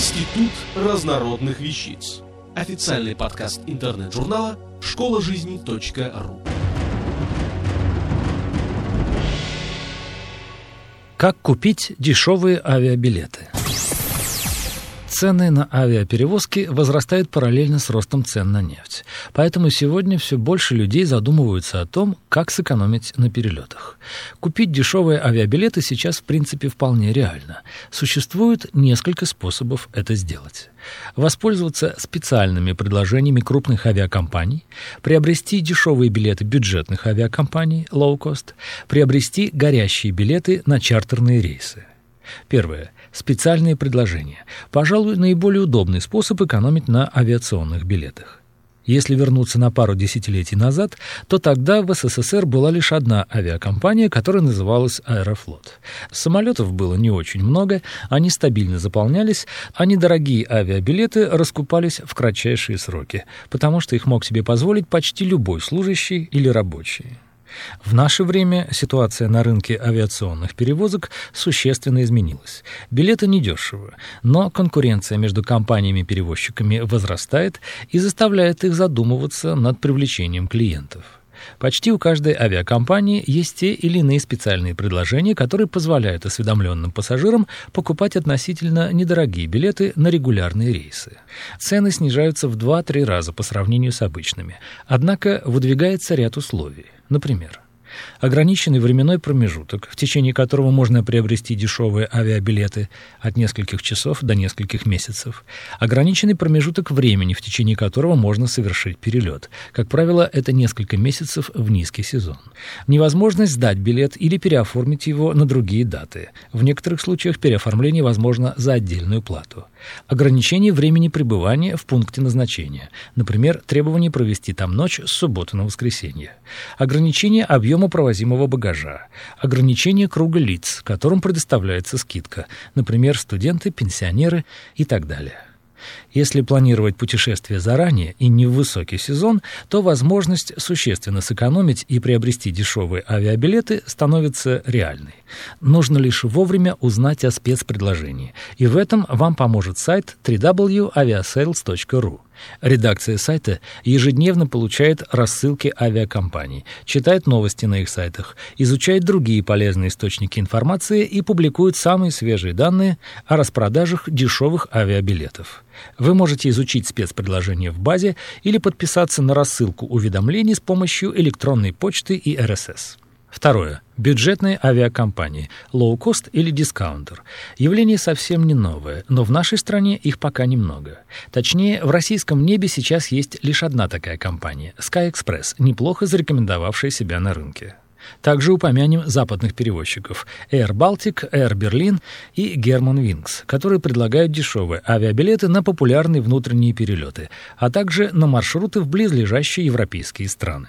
Институт разнородных вещиц. Официальный подкаст интернет-журнала школа жизни .ру. Как купить дешевые авиабилеты? Цены на авиаперевозки возрастают параллельно с ростом цен на нефть. Поэтому сегодня все больше людей задумываются о том, как сэкономить на перелетах. Купить дешевые авиабилеты сейчас, в принципе, вполне реально. Существует несколько способов это сделать. Воспользоваться специальными предложениями крупных авиакомпаний, приобрести дешевые билеты бюджетных авиакомпаний, low-cost, приобрести горящие билеты на чартерные рейсы. Первое. Специальные предложения. Пожалуй, наиболее удобный способ экономить на авиационных билетах. Если вернуться на пару десятилетий назад, то тогда в СССР была лишь одна авиакомпания, которая называлась «Аэрофлот». Самолетов было не очень много, они стабильно заполнялись, а недорогие авиабилеты раскупались в кратчайшие сроки, потому что их мог себе позволить почти любой служащий или рабочий. В наше время ситуация на рынке авиационных перевозок существенно изменилась. Билеты недешевы, но конкуренция между компаниями-перевозчиками возрастает и заставляет их задумываться над привлечением клиентов. Почти у каждой авиакомпании есть те или иные специальные предложения, которые позволяют осведомленным пассажирам покупать относительно недорогие билеты на регулярные рейсы. Цены снижаются в 2-3 раза по сравнению с обычными, однако выдвигается ряд условий. Например, ограниченный временной промежуток, в течение которого можно приобрести дешевые авиабилеты от нескольких часов до нескольких месяцев, ограниченный промежуток времени, в течение которого можно совершить перелет. Как правило, это несколько месяцев в низкий сезон. Невозможность сдать билет или переоформить его на другие даты. В некоторых случаях переоформление возможно за отдельную плату. Ограничение времени пребывания в пункте назначения. Например, требование провести там ночь с субботы на воскресенье. Ограничение объема провозимого багажа. Ограничение круга лиц, которым предоставляется скидка. Например, студенты, пенсионеры и так далее. Если планировать путешествие заранее и не в высокий сезон, то возможность существенно сэкономить и приобрести дешевые авиабилеты становится реальной. Нужно лишь вовремя узнать о спецпредложении, и в этом вам поможет сайт www.aviasales.ru. Редакция сайта ежедневно получает рассылки авиакомпаний, читает новости на их сайтах, изучает другие полезные источники информации и публикует самые свежие данные о распродажах дешевых авиабилетов. Вы можете изучить спецпредложение в базе или подписаться на рассылку уведомлений с помощью электронной почты и RSS. Второе. Бюджетные авиакомпании, лоу-кост или дискаунтер. Явление совсем не новое, но в нашей стране их пока немного. Точнее, в российском небе сейчас есть лишь одна такая компания – Sky Express, неплохо зарекомендовавшая себя на рынке. Также упомянем западных перевозчиков Air Baltic, Air Berlin и German Wings, которые предлагают дешевые авиабилеты на популярные внутренние перелеты, а также на маршруты в близлежащие европейские страны.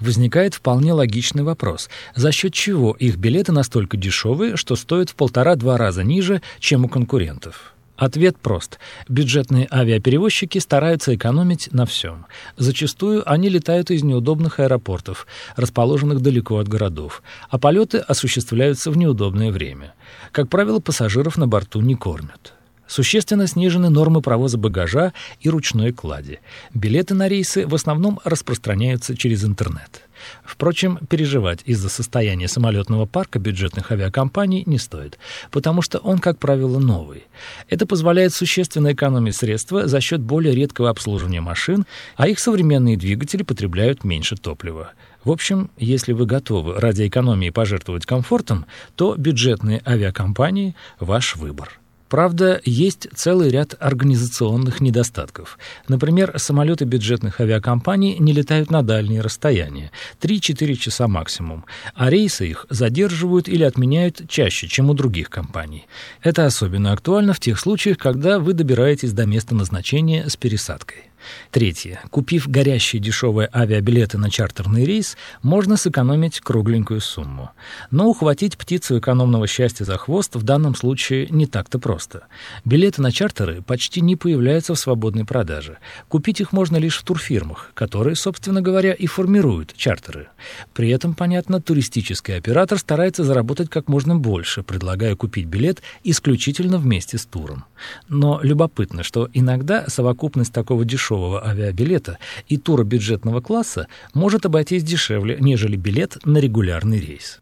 Возникает вполне логичный вопрос, за счет чего их билеты настолько дешевые, что стоят в полтора-два раза ниже, чем у конкурентов? Ответ прост. Бюджетные авиаперевозчики стараются экономить на всем. Зачастую они летают из неудобных аэропортов, расположенных далеко от городов, а полеты осуществляются в неудобное время. Как правило, пассажиров на борту не кормят. Существенно снижены нормы провоза багажа и ручной клади. Билеты на рейсы в основном распространяются через интернет. Впрочем, переживать из-за состояния самолетного парка бюджетных авиакомпаний не стоит, потому что он, как правило, новый. Это позволяет существенно экономить средства за счет более редкого обслуживания машин, а их современные двигатели потребляют меньше топлива. В общем, если вы готовы ради экономии пожертвовать комфортом, то бюджетные авиакомпании – ваш выбор. Правда, есть целый ряд организационных недостатков. Например, самолеты бюджетных авиакомпаний не летают на дальние расстояния – 3-4 часа максимум, а рейсы их задерживают или отменяют чаще, чем у других компаний. Это особенно актуально в тех случаях, когда вы добираетесь до места назначения с пересадкой. Третье. Купив горящие дешевые авиабилеты на чартерный рейс, можно сэкономить кругленькую сумму. Но ухватить птицу экономного счастья за хвост в данном случае не так-то просто. Билеты на чартеры почти не появляются в свободной продаже. Купить их можно лишь в турфирмах, которые, собственно говоря, и формируют чартеры. При этом, понятно, туристический оператор старается заработать как можно больше, предлагая купить билет исключительно вместе с туром. Но любопытно, что иногда совокупность такого дешевого авиабилета и тура бюджетного класса может обойтись дешевле, нежели билет на регулярный рейс.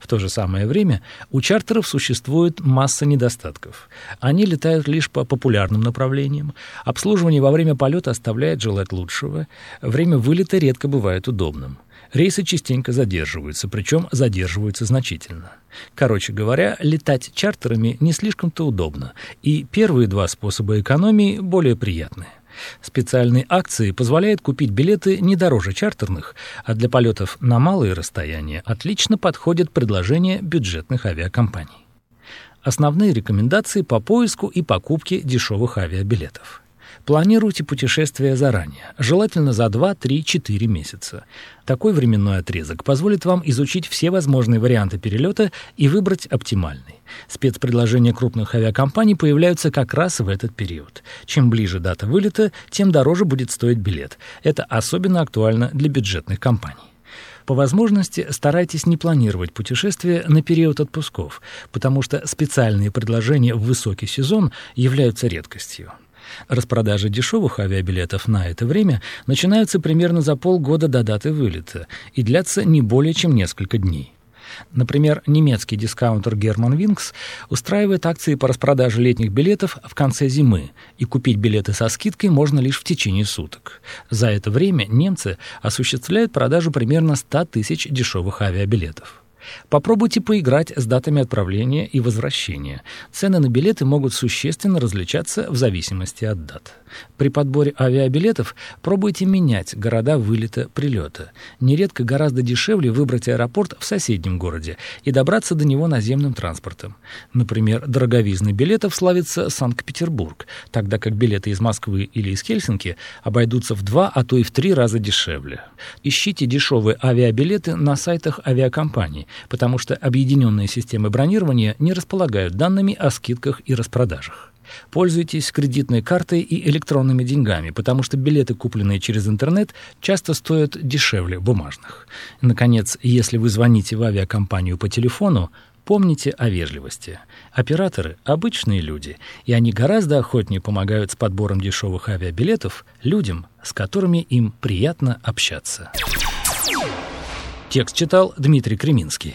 В то же самое время у чартеров существует масса недостатков. Они летают лишь по популярным направлениям, обслуживание во время полета оставляет желать лучшего, время вылета редко бывает удобным. Рейсы частенько задерживаются, причем задерживаются значительно. Короче говоря, летать чартерами не слишком-то удобно, и первые два способа экономии более приятные. Специальные акции позволяют купить билеты не дороже чартерных, а для полетов на малые расстояния отлично подходят предложения бюджетных авиакомпаний. Основные рекомендации по поиску и покупке дешевых авиабилетов. Планируйте путешествие заранее, желательно за 2, 3, 4 месяца. Такой временной отрезок позволит вам изучить все возможные варианты перелета и выбрать оптимальный. Спецпредложения крупных авиакомпаний появляются как раз в этот период. Чем ближе дата вылета, тем дороже будет стоить билет. Это особенно актуально для бюджетных компаний. По возможности старайтесь не планировать путешествие на период отпусков, потому что специальные предложения в высокий сезон являются редкостью. Распродажи дешевых авиабилетов на это время начинаются примерно за полгода до даты вылета и длятся не более чем несколько дней. Например, немецкий дискаунтер German Wings устраивает акции по распродаже летних билетов в конце зимы, и купить билеты со скидкой можно лишь в течение суток. За это время немцы осуществляют продажу примерно 100 тысяч дешевых авиабилетов. Попробуйте поиграть с датами отправления и возвращения. Цены на билеты могут существенно различаться в зависимости от дат. При подборе авиабилетов пробуйте менять города вылета-прилета. Нередко гораздо дешевле выбрать аэропорт в соседнем городе и добраться до него наземным транспортом. Например, дороговизной билетов славится Санкт-Петербург, тогда как билеты из Москвы или из Хельсинки обойдутся в два, а то и в три раза дешевле. Ищите дешевые авиабилеты на сайтах авиакомпаний, потому что объединенные системы бронирования не располагают данными о скидках и распродажах. Пользуйтесь кредитной картой и электронными деньгами, потому что билеты, купленные через интернет, часто стоят дешевле бумажных. Наконец, если вы звоните в авиакомпанию по телефону, Помните о вежливости. Операторы – обычные люди, и они гораздо охотнее помогают с подбором дешевых авиабилетов людям, с которыми им приятно общаться. Текст читал Дмитрий Креминский.